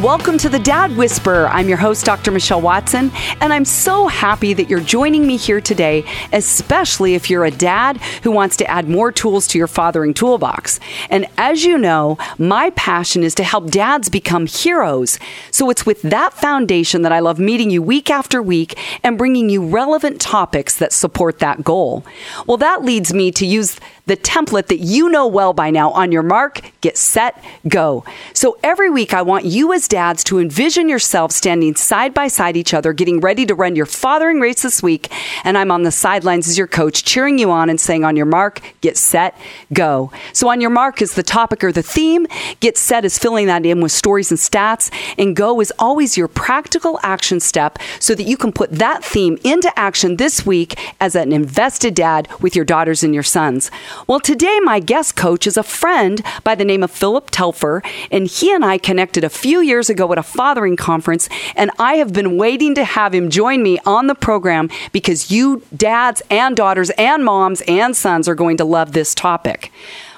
1-1. Welcome to the Dad Whisperer. I'm your host, Dr. Michelle Watson, and I'm so happy that you're joining me here today, especially if you're a dad who wants to add more tools to your fathering toolbox. And as you know, my passion is to help dads become heroes. So it's with that foundation that I love meeting you week after week and bringing you relevant topics that support that goal. Well, that leads me to use the template that you know well by now on your mark, get set, go. So every week, I want you as dads to envision yourself standing side by side each other, getting ready to run your fathering race this week. And I'm on the sidelines as your coach, cheering you on and saying, on your mark, get set, go. So on your mark is the topic or the theme. Get set is filling that in with stories and stats. And go is always your practical action step so that you can put that theme into action this week as an invested dad with your daughters and your sons. Well, today my guest coach is a friend by the name of Phillip Telfer, and he and I connected a few years ago at a fathering conference, and I have been waiting to have him join me on the program because you dads and daughters and moms and sons are going to love this topic.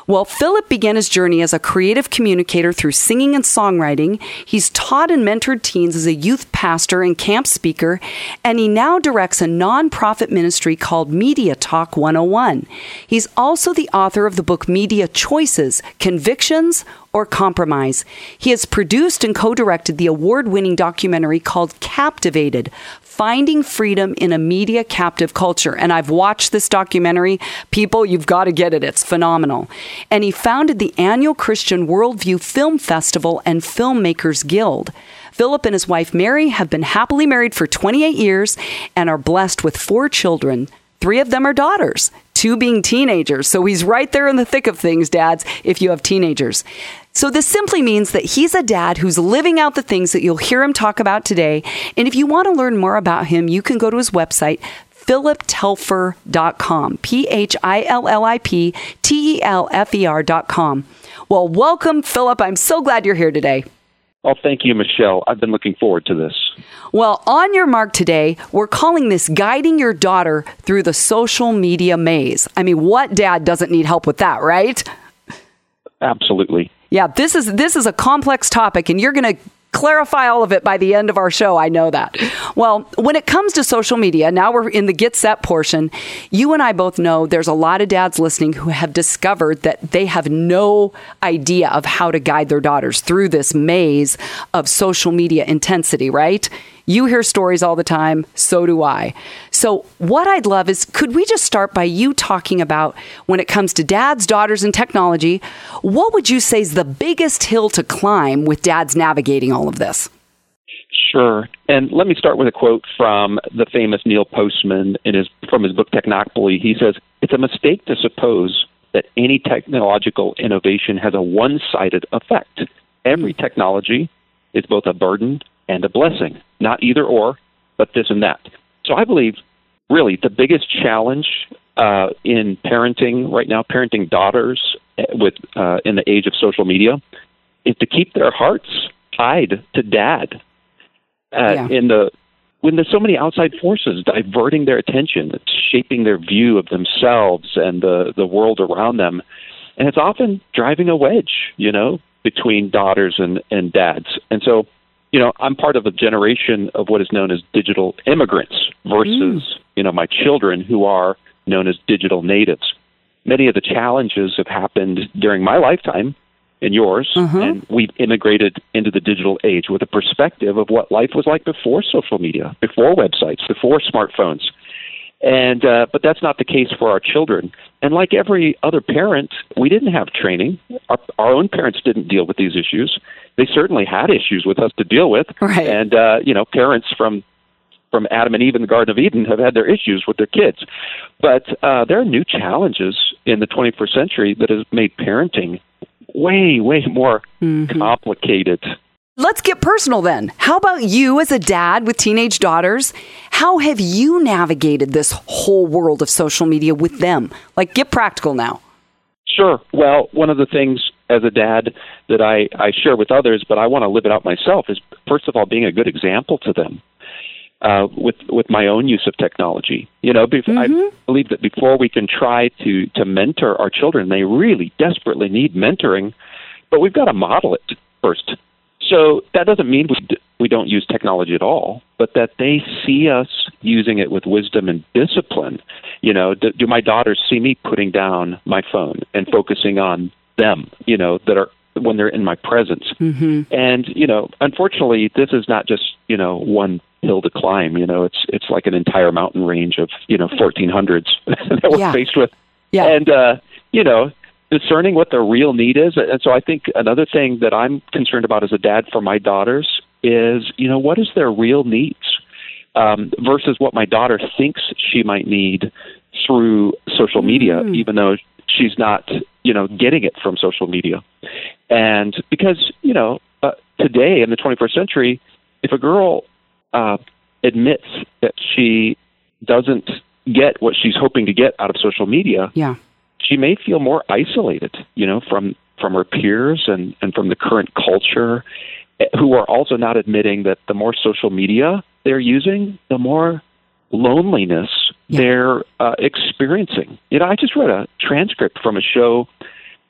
Well, Phillip began his journey as a creative communicator through singing and songwriting. He's taught and mentored teens as a youth pastor and camp speaker, and he now directs a nonprofit ministry called Media Talk 101. He's also the author of the book Media Choices Convictions or Compromise. He has produced and co directed the award winning documentary called Captivated Finding Freedom in a Media Captive Culture. And I've watched this documentary. People, you've got to get it. It's phenomenal. And he founded the annual Christian Worldview Film Festival and Filmmakers Guild. Phillip and his wife Mary have been happily married for 28 years and are blessed with four children. Three of them are daughters, two being teenagers. So he's right there in the thick of things, dads, if you have teenagers. So, this simply means that he's a dad who's living out the things that you'll hear him talk about today. And if you want to learn more about him, you can go to his website, philliptelfer.com. P H I L L I P T E L F E R.com. Well, welcome, Phillip. I'm so glad you're here today. Oh, thank you, Michelle. I've been looking forward to this. Well, on your mark today, we're calling this guiding your daughter through the social media maze. I mean, what dad doesn't need help with that, right? Absolutely. Yeah, this is this is a complex topic and you're going to clarify all of it by the end of our show. I know that. Well, when it comes to social media, now we're in the get set portion. You and I both know there's a lot of dads listening who have discovered that they have no idea of how to guide their daughters through this maze of social media intensity, right? You hear stories all the time, so do I. So, what I'd love is could we just start by you talking about when it comes to dads, daughters, and technology, what would you say is the biggest hill to climb with dads navigating all of this? Sure. And let me start with a quote from the famous Neil Postman in his from his book Technopoly. He says, "It's a mistake to suppose that any technological innovation has a one-sided effect. Every technology is both a burden and a blessing, not either or, but this and that. So I believe really the biggest challenge uh, in parenting right now, parenting daughters eh, with uh, in the age of social media, is to keep their hearts tied to dad. Uh, yeah. In the when there's so many outside forces diverting their attention, it's shaping their view of themselves and the the world around them, and it's often driving a wedge, you know, between daughters and and dads. And so you know, I'm part of a generation of what is known as digital immigrants versus, mm. you know, my children who are known as digital natives. Many of the challenges have happened during my lifetime and yours, uh-huh. and we've immigrated into the digital age with a perspective of what life was like before social media, before websites, before smartphones. And uh, but that's not the case for our children. And like every other parent, we didn't have training. Our, our own parents didn't deal with these issues. They certainly had issues with us to deal with. Right. And uh, you know, parents from from Adam and Eve in the Garden of Eden have had their issues with their kids. But uh, there are new challenges in the 21st century that has made parenting way, way more mm-hmm. complicated Let's get personal then. How about you as a dad with teenage daughters? How have you navigated this whole world of social media with them? Like, get practical now. Sure. Well, one of the things as a dad that I, I share with others, but I want to live it out myself, is first of all being a good example to them uh, with with my own use of technology. You know, bef- mm-hmm. I believe that before we can try to to mentor our children, they really desperately need mentoring, but we've got to model it first So that doesn't mean we, d- we don't use technology at all, but that they see us using it with wisdom and discipline. You know, do, do my daughters see me putting down my phone and focusing on them, you know, that are when they're in my presence? Mm-hmm. And, you know, unfortunately, this is not just, you know, one hill to climb. You know, it's it's like an entire mountain range of, you know, 1400s that we're Yeah. faced with. Yeah. And, uh, you know, discerning what their real need is. And so I think another thing that I'm concerned about as a dad for my daughters is, you know, what is their real needs um, versus what my daughter thinks she might need through social media, even though she's not, you know, getting it from social media. And because, you know, uh, today in the 21st century, if a girl uh, admits that she doesn't get what she's hoping to get out of social media, Yeah. She may feel more isolated, you know, from from her peers and and from the current culture, eh, who are also not admitting that the more social media they're using, the more loneliness Yeah. they're uh, experiencing. You know, I just read a transcript from a show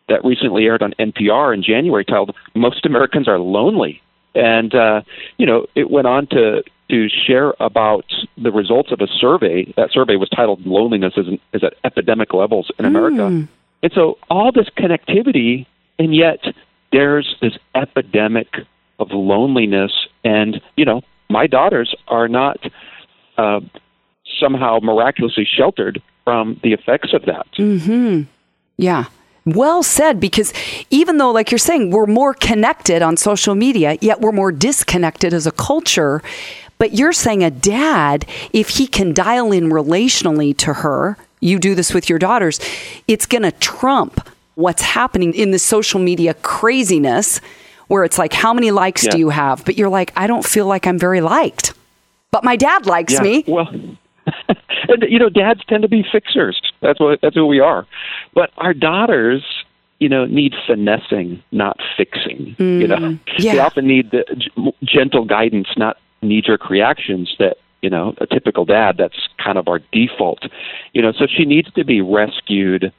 that recently aired on NPR in January titled "Most Americans Are Lonely," and uh, you know, it went on to to share about the results of a survey. That survey was titled "Loneliness is, is at Epidemic Levels in America," and so all this connectivity, and yet there's this epidemic of loneliness, and you know, my daughters are not uh, somehow miraculously sheltered from the effects of that. Mm-hmm. Yeah. Well said, because even though, like you're saying, we're more connected on social media, yet we're more disconnected as a culture. But you're saying a dad, if he can dial in relationally to her, you do this with your daughters, it's going to trump what's happening in the social media craziness where it's like, how many likes Yeah. do you have? But you're like, I don't feel like I'm very liked. But my dad likes Yeah, me. Well, and you know, dads tend to be fixers. That's what that's who we are. But our daughters, you know, need finessing, not fixing. You know, Mm, yeah. they often need the g- gentle guidance, not knee-jerk reactions. That you know, a typical dad, that's kind of our default. You know, so she needs to be rescued.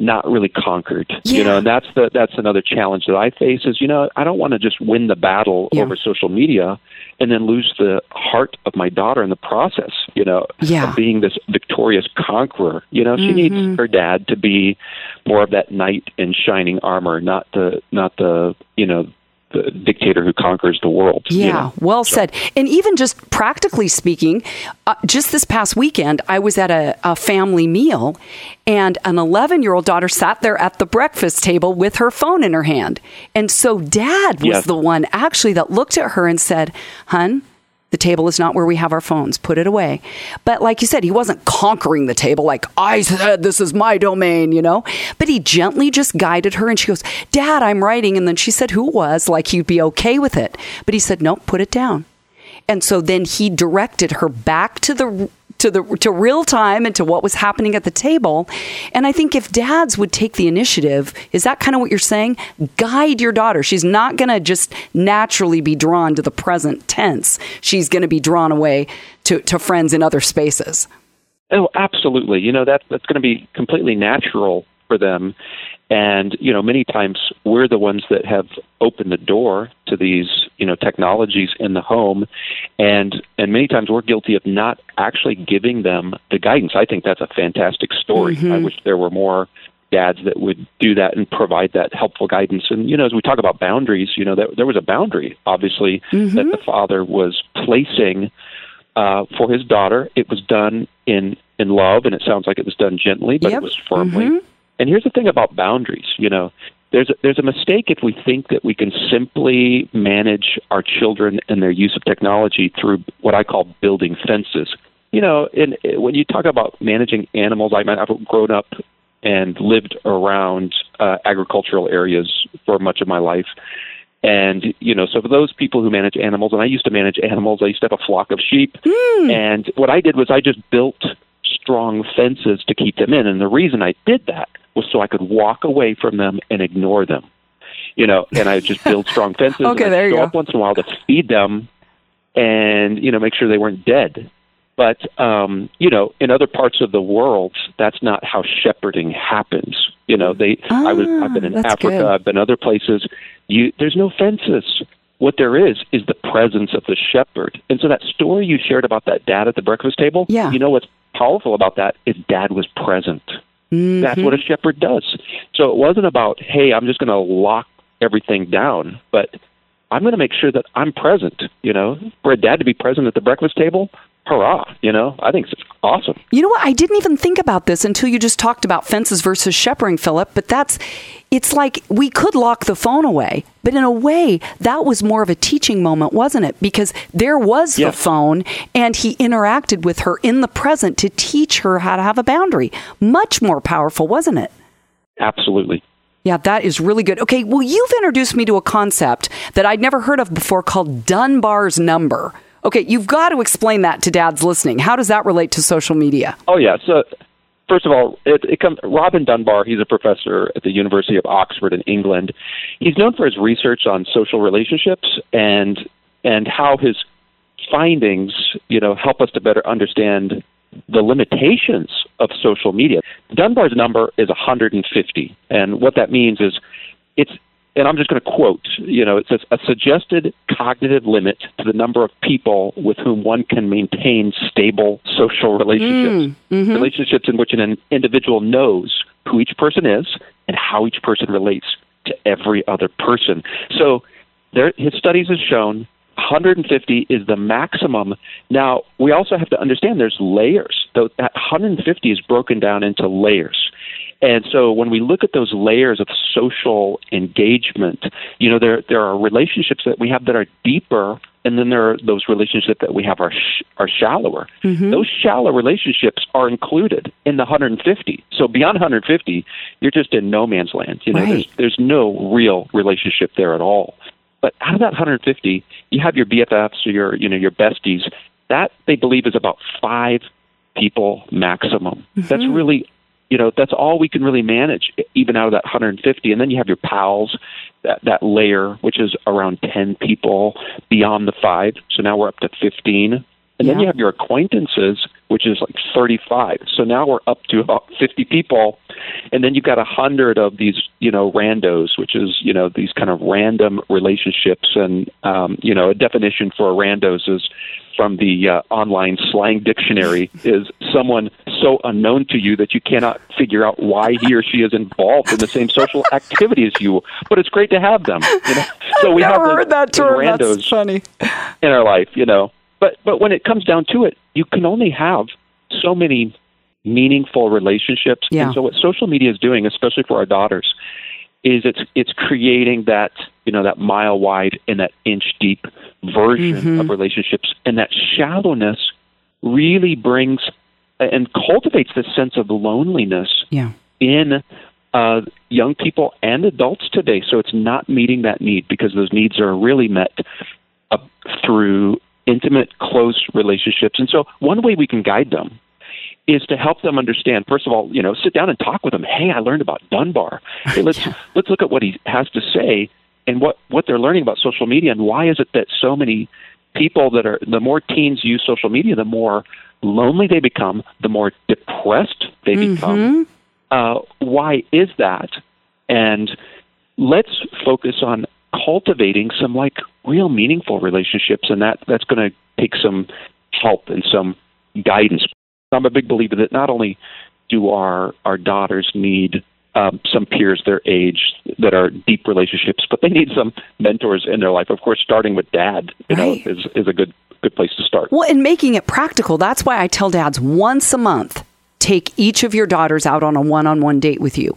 Not really conquered, Yeah. you know, and that's the that's another challenge that I face. Is you know I don't want to just win the battle Yeah. over social media, and then lose the heart of my daughter in the process. You know, Yeah. of being this victorious conqueror. You know, she Mm-hmm. needs her dad to be more of that knight in shining armor, not the not the you know the dictator who conquers the world. you Yeah, know? well said. And even just practically speaking, uh, just this past weekend, I was at a, a family meal, and an 11 year old daughter sat there at the breakfast table with her phone in her hand. And so dad was Yes. the one actually that looked at her and said, Hun, the table is not where we have our phones. Put it away. But like you said, he wasn't conquering the table like, I said this is my domain, you know? But he gently just guided her and she goes, Dad, I'm writing. And then she said who was, like he'd be okay with it. But he said, Nope, put it down. And so then he directed her back to the to the to real time and to what was happening at the table. And I think if dads would take the initiative, is that kind of what you're saying? Guide your daughter. She's not going to just naturally be drawn to the present tense. She's going to be drawn away to to friends in other spaces. Oh, absolutely. You know that that's going to be completely natural for them, and you know many times we're the ones that have opened the door to these you know technologies in the home, and and many times we're guilty of not actually giving them the guidance. I think that's a fantastic story. I mm-hmm. wish there were more dads that would do that and provide that helpful guidance. And you know, as we talk about boundaries, you know, that there was a boundary obviously mm-hmm. that the father was placing uh, for his daughter. It was done in in love, and it sounds like it was done gently, but Yep. it was firmly. Mm-hmm. And here's the thing about boundaries. You know, there's a, there's a mistake if we think that we can simply manage our children and their use of technology through what I call building fences. You know, and uh, when you talk about managing animals, I mean, I've grown up and lived around uh, agricultural areas for much of my life. And you know, so for those people who manage animals, and I used to manage animals, I used to have a flock of sheep, and what I did was I just built strong fences to keep them in. And the reason I did that was so I could walk away from them and ignore them. You know, and I would just build strong fences. Okay, and I'd there you go. up once in a while to feed them, and you know, make sure they weren't dead. But um, you know, in other parts of the world, that's not how shepherding happens. You know, they. I was. I've been in Ah, Africa. good. I've been other places. You. There's no fences. what there is is the presence of the shepherd. And so that story you shared about that dad at the breakfast table, yeah. you know what's powerful about that is dad was present. Mm-hmm. That's what a shepherd does. So it wasn't about, hey, I'm just going to lock everything down, but I'm going to make sure that I'm present. You know, for a dad to be present at the breakfast table, hurrah! You know, I think it's awesome. You know what? I didn't even think about this until you just talked about fences versus shepherding, Phillip. But that's, it's like we could lock the phone away, but in a way, that was more of a teaching moment, wasn't it? Because there was Yeah. the phone, and he interacted with her in the present to teach her how to have a boundary. Much more powerful, wasn't it? Absolutely. Yeah, that is really good. Okay, well, you've introduced me to a concept that I'd never heard of before called Dunbar's number. Okay, you've got to explain that to dads listening. How does that relate to social media? Oh yeah. So first of all, it, it comes. Robin Dunbar. He's a professor at the University of Oxford in England. He's known for his research on social relationships and and how his findings, you know, help us to better understand the limitations of social media. Dunbar's number is 150, and what that means is it's and I'm just going to quote, you know, it says a suggested cognitive limit to the number of people with whom one can maintain stable social relationships. Mm, mm-hmm. Relationships in which an individual knows who each person is and how each person relates to every other person. So there, his studies have shown 150 is the maximum. Now, we also have to understand there's layers. Though that 150 is broken down into layers. And so when we look at those layers of social engagement, you know, there there are relationships that we have that are deeper, and then there are those relationships that we have are sh- are shallower. Mm-hmm. Those shallow relationships are included in the 150. So beyond 150, you're just in no man's land. You know, Right. there's there's no real relationship there at all. But out of that 150, you have your BFFs or your you know your besties. That they believe is about five people maximum. That's mm-hmm. really you know that's all we can really manage even out of that 150 and then you have your pals that that layer which is around 10 people beyond the 5 so now we're up to 15 and then you have your acquaintances which is like 35 so now we're up to about 50 people and then you've got a hundred of these you know randos which is you know these kind of random relationships and um, you know a definition for a randos is from the uh, online slang dictionary is someone so unknown to you that you cannot figure out why he or she is involved in the same social activity as you. But it's great to have them. You know? So we have heard that term. randos That's funny. in our life, you know. But but when it comes down to it, you can only have so many meaningful relationships. Yeah. And so what social media is doing, especially for our daughters, is it's it's creating that you know that mile wide and that inch deep version Mm-hmm. of relationships, and that shallowness really brings and cultivates this sense of loneliness Yeah. in uh, young people and adults today. So it's not meeting that need because those needs are really met uh, through intimate, close relationships. And so one way we can guide them is to help them understand. First of all, you know, sit down and talk with them. Hey, I learned about Dunbar. Hey, let's let's look at what he has to say and what what they're learning about social media and why is it that so many people that are the more teens use social media, the more lonely they become, the more depressed they become. Uh, why is that? And let's focus on cultivating some like real meaningful relationships, and that that's going to take some help and some guidance. I'm a big believer that not only do our our daughters need um, some peers their age that are deep relationships, but they need some mentors in their life. Of course, starting with dad, you Right. know, is is a good good place to start. Well, and making it practical. That's why I tell dads once a month, take each of your daughters out on a one on one date with you.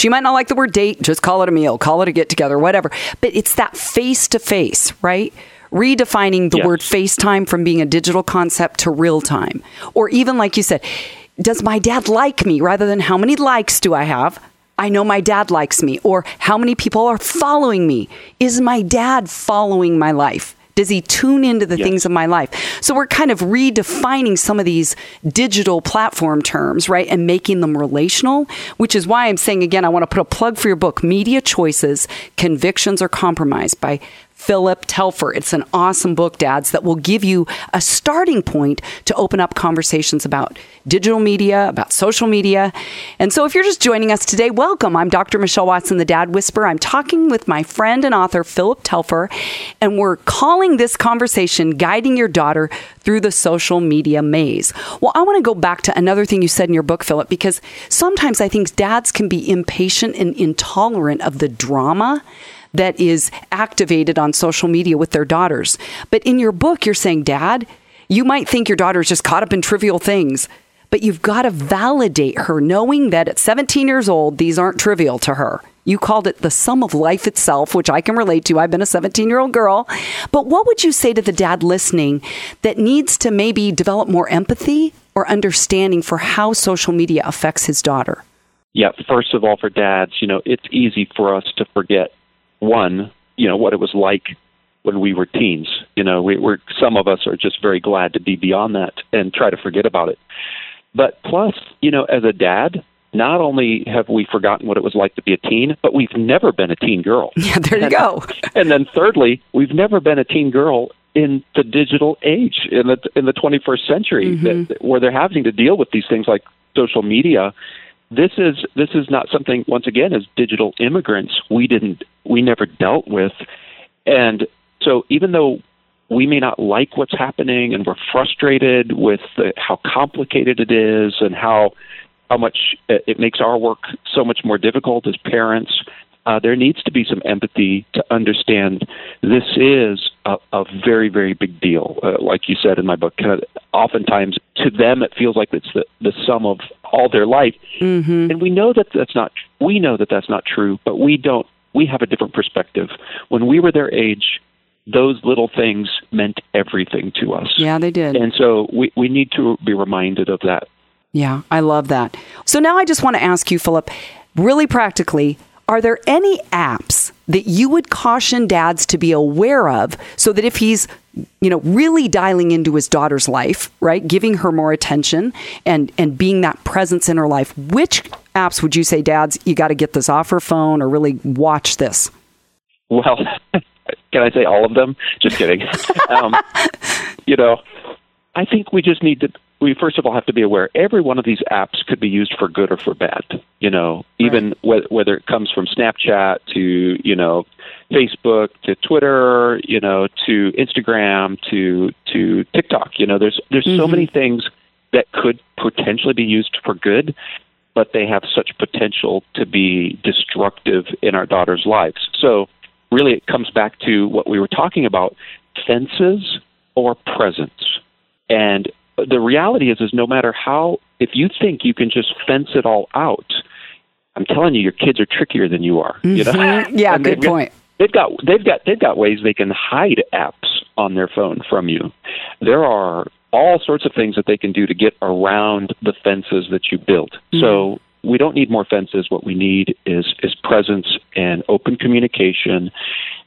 She might not like the word date, just call it a meal, call it a get together, whatever. But it's that face to face, right? Redefining the Yes. word FaceTime from being a digital concept to real time. Or even like you said, does my dad like me rather than how many likes do I have? I know my dad likes me. Or how many people are following me? Is my dad following my life? He tune into the Yes. things of my life? So we're kind of redefining some of these digital platform terms, right? And making them relational, which is why I'm saying again, I want to put a plug for your book, Media Choices Convictions or Compromise by Phillip Telfer. It's an awesome book, dads, that will give you a starting point to open up conversations about digital media, about social media. And so if you're just joining us today, welcome. I'm Dr. Michelle Watson, the Dad Whisperer. I'm talking with my friend and author, Phillip Telfer, and we're calling this conversation Guiding Your Daughter Through the Social Media Maze. Well, I want to go back to another thing you said in your book, Phillip, because sometimes I think dads can be impatient and intolerant of the drama that is activated on social media with their daughters. But in your book, you're saying, Dad, you might think your daughter is just caught up in trivial things, but you've got to validate her, knowing that at 17 years old, these aren't trivial to her. You called it the sum of life itself, which I can relate to. I've been a 17 year old girl. But what would you say to the dad listening that needs to maybe develop more empathy or understanding for how social media affects his daughter? Yeah, first of all, for dads, you know, it's easy for us to forget one, you know, what it was like when we were teens. You know, we, we're some of us are just very glad to be beyond that and try to forget about it. But plus, you know, as a dad, not only have we forgotten what it was like to be a teen, but we've never been a teen girl. Yeah, there you and, go. and then thirdly, we've never been a teen girl in the digital age in the in the 21st century mm-hmm. that, where they're having to deal with these things like social media this is this is not something once again as digital immigrants we didn't we never dealt with. And so even though we may not like what's happening and we're frustrated with the, how complicated it is and how how much it makes our work so much more difficult as parents uh, there needs to be some empathy to understand this is a, a very, very big deal. Uh, like you said in my book, kind of, oftentimes to them it feels like it's the, the sum of all their life, mm-hmm. and we know that that's not. We know that that's not true, but we don't. We have a different perspective. When we were their age, those little things meant everything to us. Yeah, they did. And so we, we need to be reminded of that. Yeah, I love that. So now I just want to ask you, Phillip, really practically, are there any apps that you would caution dads to be aware of so that if he's you know really dialing into his daughter's life right giving her more attention and and being that presence in her life which apps would you say dads you got to get this off her phone or really watch this well can i say all of them? Just kidding. Um, you know i think we just need to we first of all have to be aware every one of these apps could be used for good or for bad. You know, even right. wh- whether it comes from Snapchat to you know Facebook to Twitter, you know, to Instagram to to TikTok. You know, there's there's mm-hmm. so many things that could potentially be used for good, but they have such potential to be destructive in our daughters' lives. So really, it comes back to what we were talking about: fences or presence. And the reality is is no matter how if you think you can just fence it all out, I'm telling you, your kids are trickier than you are. You know? Mm-hmm. Yeah, good point. They've got they've got they've got ways they can hide apps on their phone from you. There are all sorts of things that they can do to get around the fences that you built. Mm-hmm. So we don't need more fences. What we need is is presence and open communication,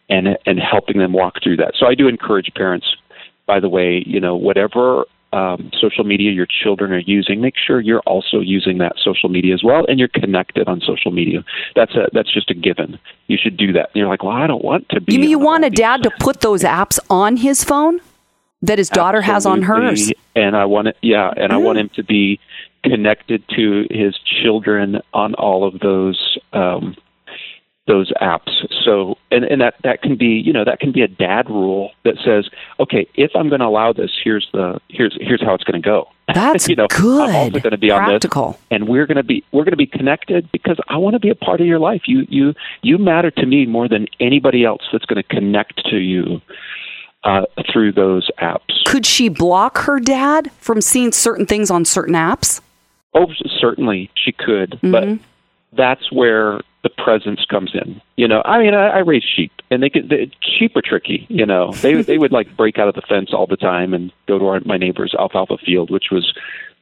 and and helping them walk through that. So I do encourage parents. By the way, you know whatever um, social media your children are using, make sure you're also using that social media as well, and you're connected on social media. That's a that's just a given. You should do that. And you're like, well, I don't want to be. You mean you want a dad to put those apps on his phone that his daughter Absolutely. has on hers? And I want it, yeah, and I want him to be connected to his children on all of those um, those apps. So, and, and that, that can be, you know, that can be a dad rule that says, okay, if I'm going to allow this, here's the, here's, here's how it's going to go. That's you know, good. I'm also going to be Practical. on this, and we're going to be, we're going to be connected because I want to be a part of your life. You, you, you matter to me more than anybody else that's going to connect to you. Uh, through those apps. Could she block her dad from seeing certain things on certain apps? Oh, certainly she could, mm-hmm. but that's where the presence comes in. You know, I mean, I, I raise sheep, and they could they, sheep are tricky. You know, they they would like break out of the fence all the time and go to our, my neighbor's alfalfa field, which was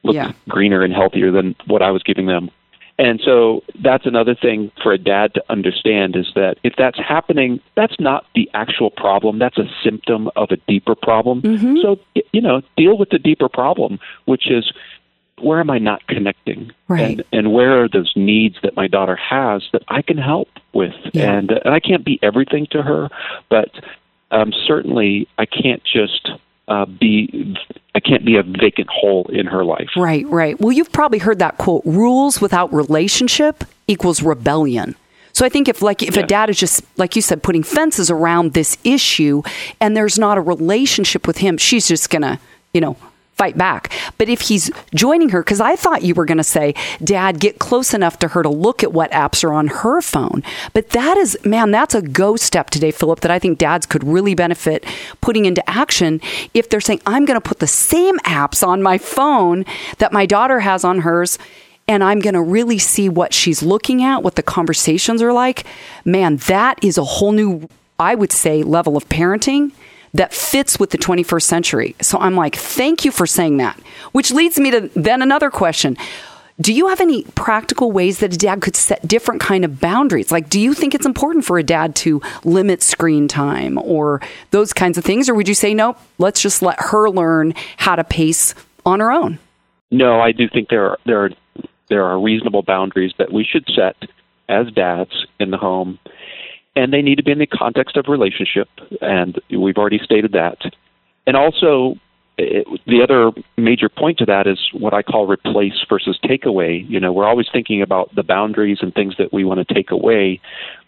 looked yeah. greener and healthier than what I was giving them. And so that's another thing for a dad to understand is that if that's happening, that's not the actual problem. That's a symptom of a deeper problem. Mm-hmm. So, you know, deal with the deeper problem, which is where am I not connecting? Right. And, and where are those needs that my daughter has that I can help with? Yeah. And, and I can't be everything to her, but um, certainly I can't just uh, be I can't be a vacant hole in her life. Right, right. Well, you've probably heard that quote: "Rules without relationship equals rebellion." So I think if like if yeah. a dad is just like you said putting fences around this issue and there's not a relationship with him, she's just going to, you know, fight back. But if he's joining her, because I thought you were going to say, Dad, get close enough to her to look at what apps are on her phone. But that is, man, that's a go step today, Phillip, that I think dads could really benefit putting into action if they're saying, I'm going to put the same apps on my phone that my daughter has on hers and I'm going to really see what she's looking at, what the conversations are like, man, that is a whole new, I would say, level of parenting that fits with the 21st century. So I'm like, thank you for saying that. Which leads me to then another question. Do you have any practical ways that a dad could set different kind of boundaries? Like, do you think it's important for a dad to limit screen time or those kinds of things? Or would you say, nope, let's just let her learn how to pace on her own? No, I do think there are, there are there are reasonable boundaries that we should set as dads in the home, and they need to be in the context of relationship, and we've already stated that. And also, it, the other major point to that is what I call replace versus take away. You know, we're always thinking about the boundaries and things that we want to take away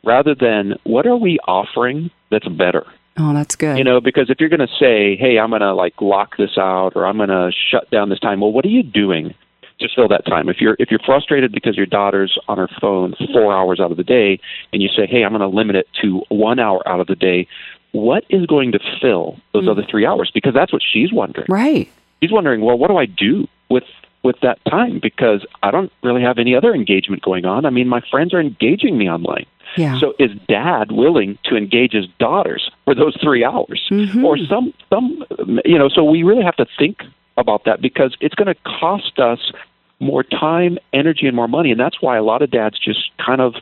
rather than what are we offering that's better. Oh, that's good. You know, because if you're going to say, "Hey, I'm going to like lock this out or I'm going to shut down this time." Well, what are you doing? To fill that time. If you're if you're frustrated because your daughter's on her phone four hours out of the day, and you say, "Hey, I'm going to limit it to one hour out of the day," what is going to fill those mm. other three hours? Because that's what she's wondering. Right. She's wondering, well, what do I do with with that time? Because I don't really have any other engagement going on. I mean, my friends are engaging me online. Yeah. So is dad willing to engage his daughters for those three hours, mm-hmm. or some some you know? So we really have to think about that because it's going to cost us more time, energy, and more money. And that's why a lot of dads just kind of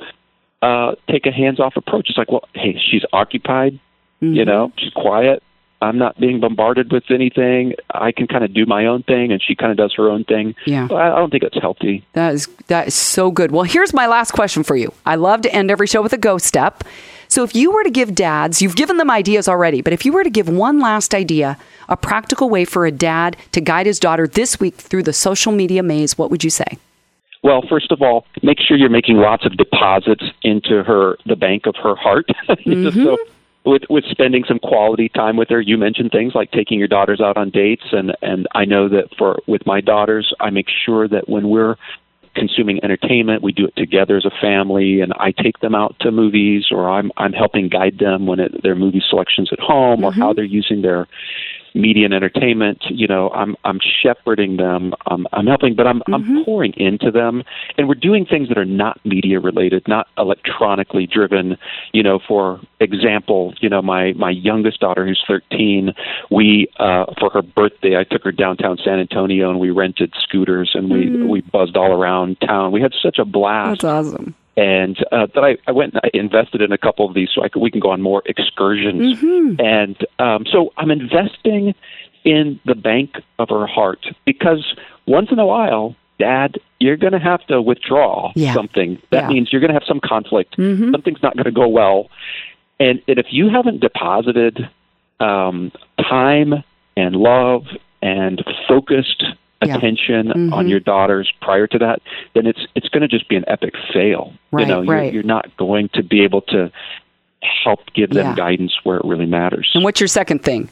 uh, take a hands off approach. It's like, well, hey, she's occupied, mm-hmm. you know, she's quiet. I'm not being bombarded with anything. I can kind of do my own thing, and she kind of does her own thing. Yeah, I, I don't think it's healthy. That is that is so good. Well, here's my last question for you. I love to end every show with a go step. So, if you were to give dads, you've given them ideas already, but if you were to give one last idea a practical way for a dad to guide his daughter this week through the social media maze, what would you say? Well, first of all, make sure you're making lots of deposits into her the bank of her heart. Mm-hmm. so with with spending some quality time with her, you mentioned things like taking your daughters out on dates and and I know that for with my daughters, I make sure that when we're consuming entertainment. We do it together as a family, and I take them out to movies, or I'm I'm helping guide them when it, their movie selections at home, mm-hmm. or how they're using their media and entertainment. You know, I'm I'm shepherding them. I'm I'm helping, but I'm mm-hmm. I'm pouring into them, and we're doing things that are not media related, not electronically driven. You know, for example, you know my my youngest daughter who's 13, we uh, for her birthday I took her downtown San Antonio and we rented scooters and we mm-hmm. we buzzed all around town. We had such a blast. That's awesome and uh, that I, I went and I invested in a couple of these so I could, we can go on more excursions. Mm-hmm. And um, so I'm investing in the bank of her heart because once in a while, Dad, you're going to have to withdraw yeah. something. That yeah. means you're going to have some conflict. Mm-hmm. Something's not going to go well. And, and if you haven't deposited um, time and love and focused yeah. attention mm-hmm. on your daughters prior to that, then it's it's going to just be an epic fail. Right, you know, right. You're, you're not going to be able to help give them yeah. guidance where it really matters. And what's your second thing?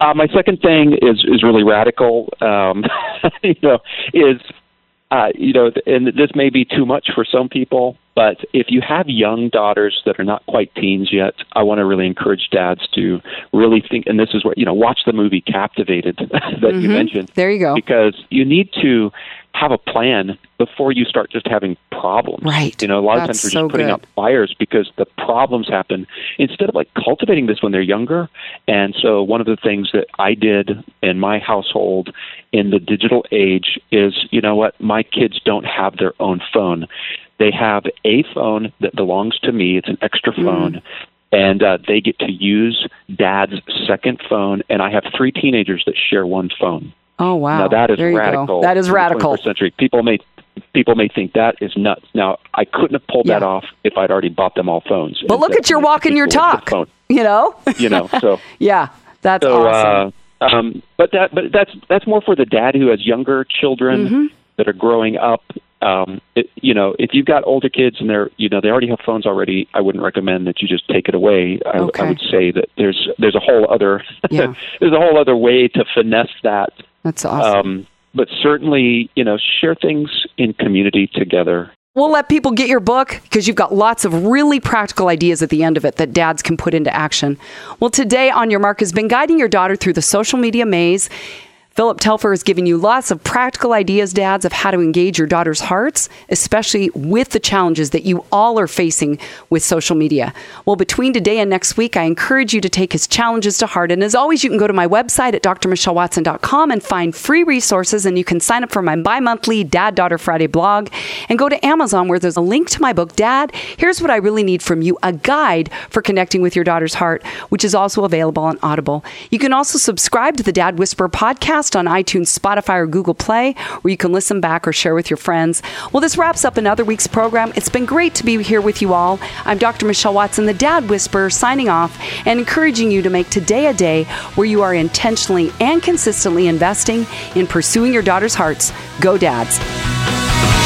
Uh, my second thing is is really radical. Um, you know, is uh, you know, and this may be too much for some people, but if you have young daughters that are not quite teens yet, I want to really encourage dads to really think. And this is where you know, watch the movie Captivated that mm-hmm. you mentioned. There you go. Because you need to have a plan before you start just having problems. Right. You know, a lot That's of times we're so just putting good. out fires because the problems happen instead of like cultivating this when they're younger. And so one of the things that I did in my household in the digital age is, you know what, my kids don't have their own phone. They have a phone that belongs to me. It's an extra Mm. phone. And uh, they get to use dad's second phone, and I have three teenagers that share one phone. Oh wow! Now that is there radical. That is radical. 21st century. People may people may think that is nuts. Now I couldn't have pulled that off if I'd already bought them all phones. But look at your walk and your Equal with the talk. You know? You know, so yeah, that's so, awesome. Uh, um, but that but that's that's more for the dad who has younger children Mm-hmm. That are growing up. Um, it, you know, if you've got older kids and they're you know they already have phones already, I wouldn't recommend that you just take it away. I, Okay. I would say that there's there's a whole other Yeah. there's a whole other way to finesse that. That's awesome. Um, but certainly, you know, share things in community together. We'll let people get your book because you've got lots of really practical ideas at the end of it that dads can put into action. Well, today on Your Mark has been guiding your daughter through the social media maze. Phillip Telfer has given you lots of practical ideas, dads, of how to engage your daughter's hearts, especially with the challenges that you all are facing with social media. Well, between today and next week, I encourage you to take his challenges to heart. And as always, you can go to my website at drmichellewatson.com and find free resources. And you can sign up for my bi monthly Dad Daughter Friday blog and go to Amazon where there's a link to my book, Dad, Here's What I Really Need From You, a guide for connecting with your daughter's heart, which is also available on Audible. You can also subscribe to the Dad Whisperer podcast on iTunes, Spotify, or Google Play, where you can listen back or share with your friends. Well, this wraps up another week's program. It's been great to be here with you all. I'm Dr. Michelle Watson, the Dad Whisperer, signing off and encouraging you to make today a day where you are intentionally and consistently investing in pursuing your daughter's hearts. Go, Dads.